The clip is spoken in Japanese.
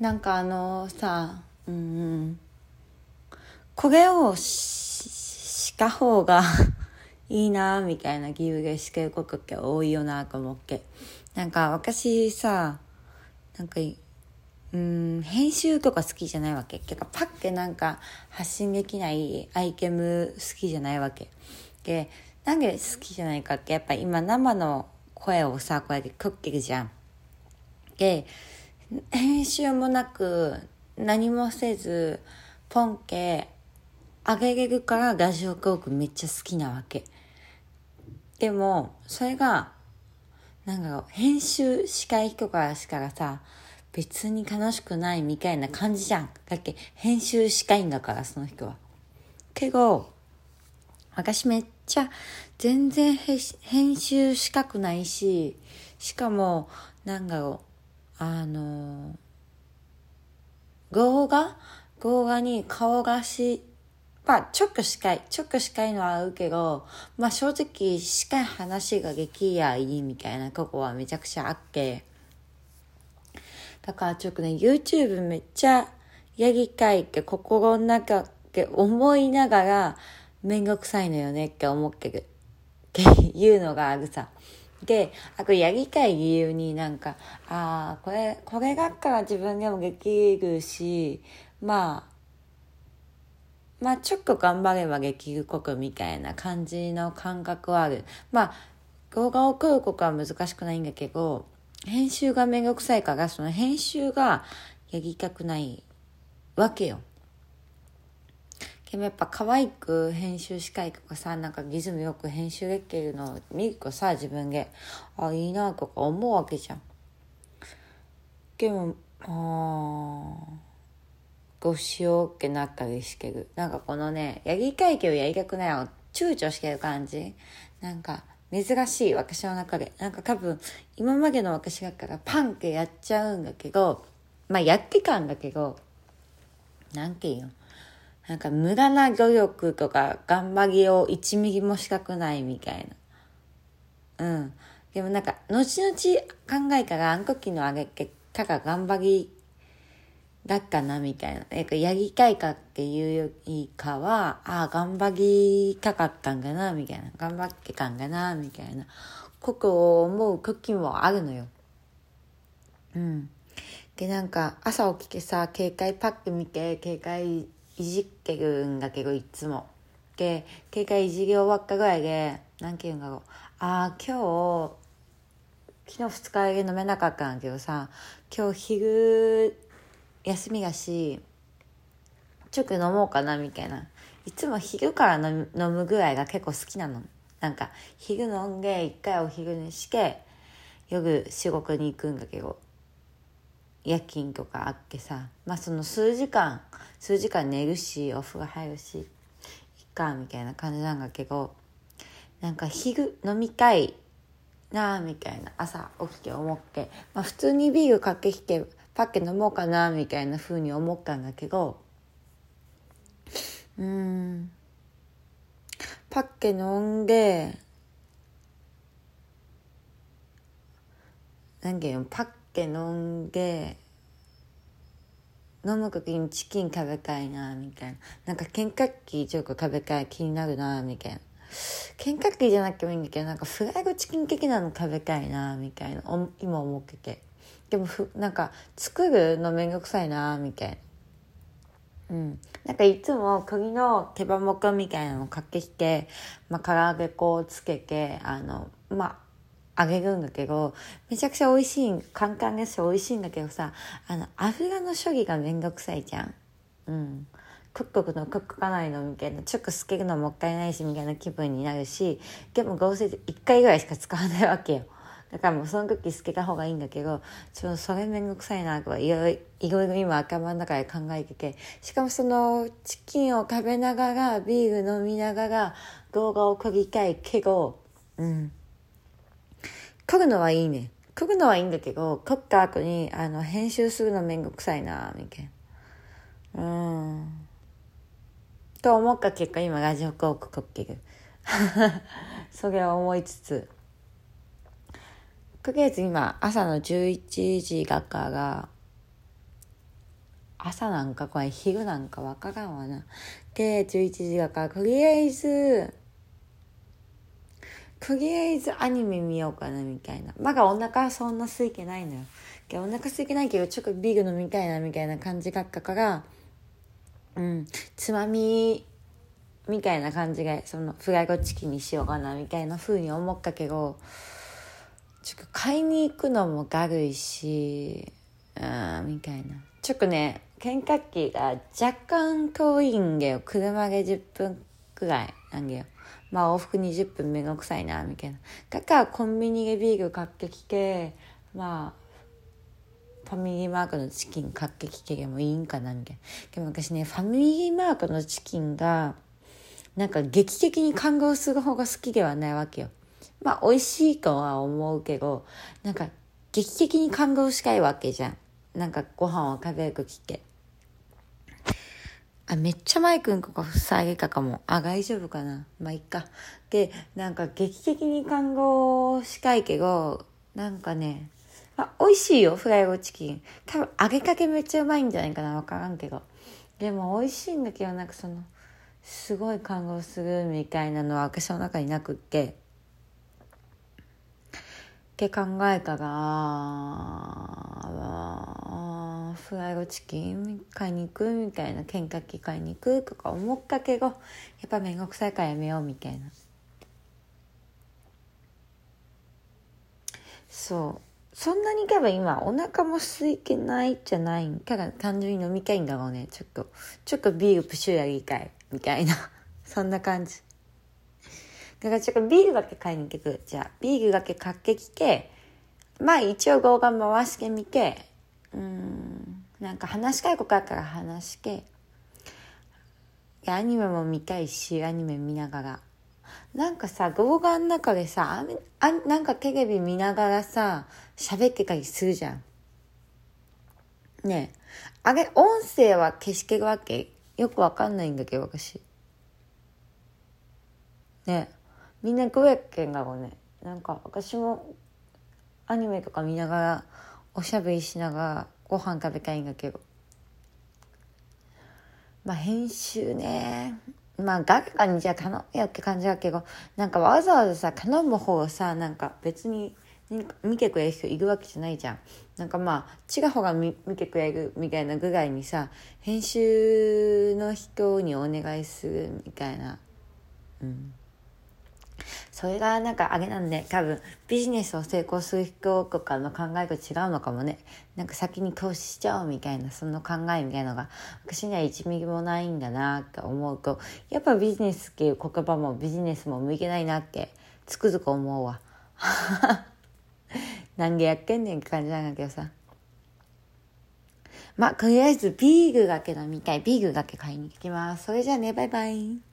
なんかあのさ、うん、これをしした方が いいなみたいな理由でしてることって多いよなと思って。なんか私さ、なんか、うん、編集とか好きじゃないわけ。てかパッてなんか発信できないアイテム好きじゃないわけ。で、なんで好きじゃないかって、やっぱ今生の声をさ、こうやって撮ってるじゃん。で、編集もなく何もせずポンケ上げれるからラジオトークめっちゃ好きなわけ。でもそれがなんだろう編集したい人からしたらさ別に楽しくないみたいな感じじゃん。だっけ編集したいんだからその人は。けど私めっちゃ全然編集したくないししかもなんだろうあの、動画動画に顔出し、まあ、ちょっと近い、ちょっと近いのはあるけど、まあ正直、近い話ができやいいみたいなとこはめちゃくちゃあって、だからちょっとね、YouTube めっちゃやりたいって心の中って思いながら、めんどくさいのよねって思ってる。っていうのがあるさ。で、あとやりたい理由になんか、ああ、これ、これがから自分でもできるし、まあ、まあちょっと頑張ればできることみたいな感じの感覚はある。まあ、動画を送ることは難しくないんだけど、編集がめんどくさいから、その編集がやりたくないわけよ。でもやっぱ可愛く編集したいとかさなんかリズムよく編集できるのを見るとさ自分であいいなとか思うわけじゃん。でもあどうしようってなったりしてる。なんかこのねやりたいけどやりたくないを躊躇してる感じ。なんか珍しい私の中で。なんか多分今までの私だからパンってやっちゃうんだけどまあやってたんだけどなんていうの？なんか無駄な努力とか頑張りを1ミリもしたくないみたいな。うん。でもなんか、後々考えたら、あの時のあげ結果が頑張りだったな、みたいな。ややりたいかっていうよりかは、ああ、頑張りたかったんかな、みたいな。頑張ってたんかな、みたいな。ことを思う時もあるのよ。うん。で、なんか、朝起きてさ、警戒パック見て、警戒いじってるんだけどいつも。で警戒いじり終わったぐらいで何て言うんだろう。ああ今日昨日二日酔い飲めなかったんだけどさ今日昼休みだしちょっと飲もうかなみたいな。いつも昼から飲むぐらいが結構好きなの。なんか昼飲んで一回お昼にして夜仕事に行くんだけど。夜勤とかあってさまあその数時間数時間寝るしお風呂入るしいっかみたいな感じなんだけどなんか昼飲みたいなあみたいな朝起きて思って、まあ、普通にビール買ってきてパッケ飲もうかなみたいな風に思ったんだけどうんパッケ飲んで何ていうのパッケ飲んで飲む時にチキン食べたいなみたいな。なんかケンカッキーちょっと食べたい気になるなみたいな。ケンカッキーじゃなくてもいいんだけどなんかフライドチキン的なの食べたいなみたいな。今思ってて。でもふなんか作るのめんどくさいなみたいな。うん、なんかいつも栗の手羽元みたいなの買ってきて、まあ、唐揚げ粉をつけてあのまあ揚げるんだけどめちゃくちゃ美味しい簡単ですし美味しいんだけどさあの油の処理がめんどくさいじゃん。うん。クックのクックかないのみたいなちょっとつけるのもったいないしみたいな気分になるしでもどうせ1回ぐらいしか使わないわけよ。だからもうその時つけた方がいいんだけどちょっとそれめんどくさいなとかいろいろ今頭の中で考えててしかもそのチキンを食べながらビール飲みながら動画を撮りたいけどうん。撮るのはいいね。撮るのはいいんだけど撮った後にあの編集するのめんどくさいなみたいな。うん。と思った結果今ラジオトーク撮ってる。それを思いつつ。とりあえず今朝の11時だから朝なんかこれ昼なんかわからんわな。で、11時だから、とりあえず、とりあえずアニメ見ようかなみたいな。まだお腹はそんな空いてないのよ。お腹空いてないけど、ちょっとビール飲みたいなみたいな感じだったから、うん、つまみみたいな感じが、そのフライドチキンにしようかなみたいな風に思ったけど、ちょっと買いに行くのもだるいし、うん、みたいな。ちょっとね、ケンタッキーが若干遠いんだよ。車で10分くらいなんだよ。まあ往復20分めんどくさいな、みたいな。だからコンビニでビール買ってきて、まあ、ファミリーマークのチキン買ってきてでもいいんかな、みたいな。でも私ね、ファミリーマークのチキンが、なんか劇的に感動する方が好きではないわけよ。まあ美味しいとは思うけど、なんか劇的に感動したいわけじゃん。なんかご飯を食べるときって。あ、めっちゃマイクんここ塞げたかも。あ、大丈夫かなまあ、いっか。で、なんか劇的に看護したいけど、なんかね、あ、美味しいよ、フライドチキン。多分、揚げかけめっちゃうまいんじゃないかな、わからんけど。でも、美味しいんだけど、なんかその、すごい看護するみたいなのは私の中になくって。って考えたら、フライドチキン買いに行くみたいなケンタッキー買いに行くとか思ったけどやっぱ面倒くさいからやめようみたいなそうそんなに多分今お腹も空いてないじゃないんただ単純に飲みたいんだろうねちょっとちょっとビールプシューやりたいみたいなそんな感じだからちょっとビールだけ買いに行くじゃあビールだけ買ってきてまあ一応動画回してみてうんなんか話したいことあったら話してアニメも見たいしアニメ見ながら。なんかさ動画の中でさあなんかテレビ見ながらさ喋ってたりするじゃん。ねえ。あれ音声は消してるわけ？よくわかんないんだけど私。ねみんなどうやってんだろうね。なんか私もアニメとか見ながらおしゃべりしながらご飯食べたいんだけどまあ編集ねまあ誰かにじゃあ頼むよって感じだけどなんかわざわざさ頼む方をさなんか別に見てくれる人いるわけじゃないじゃん。なんかまあ、ちらほら見てくれるみたいなぐらいにさ、編集の人にお願いするみたいな。うん。それがなんかあれなんで、多分ビジネスを成功する人とかの考えと違うのかもね。なんか先に投資しちゃおうみたいな、その考えみたいなのが、私には1ミリもないんだなって思うと、やっぱビジネスっていう言葉もビジネスも向いてないなって、つくづく思うわ。何でやってんねんって感じなんだけどさ。まあ、とりあえずビールだけ飲みたい。ビールだけ買いに行きます。それじゃあね、バイバイ。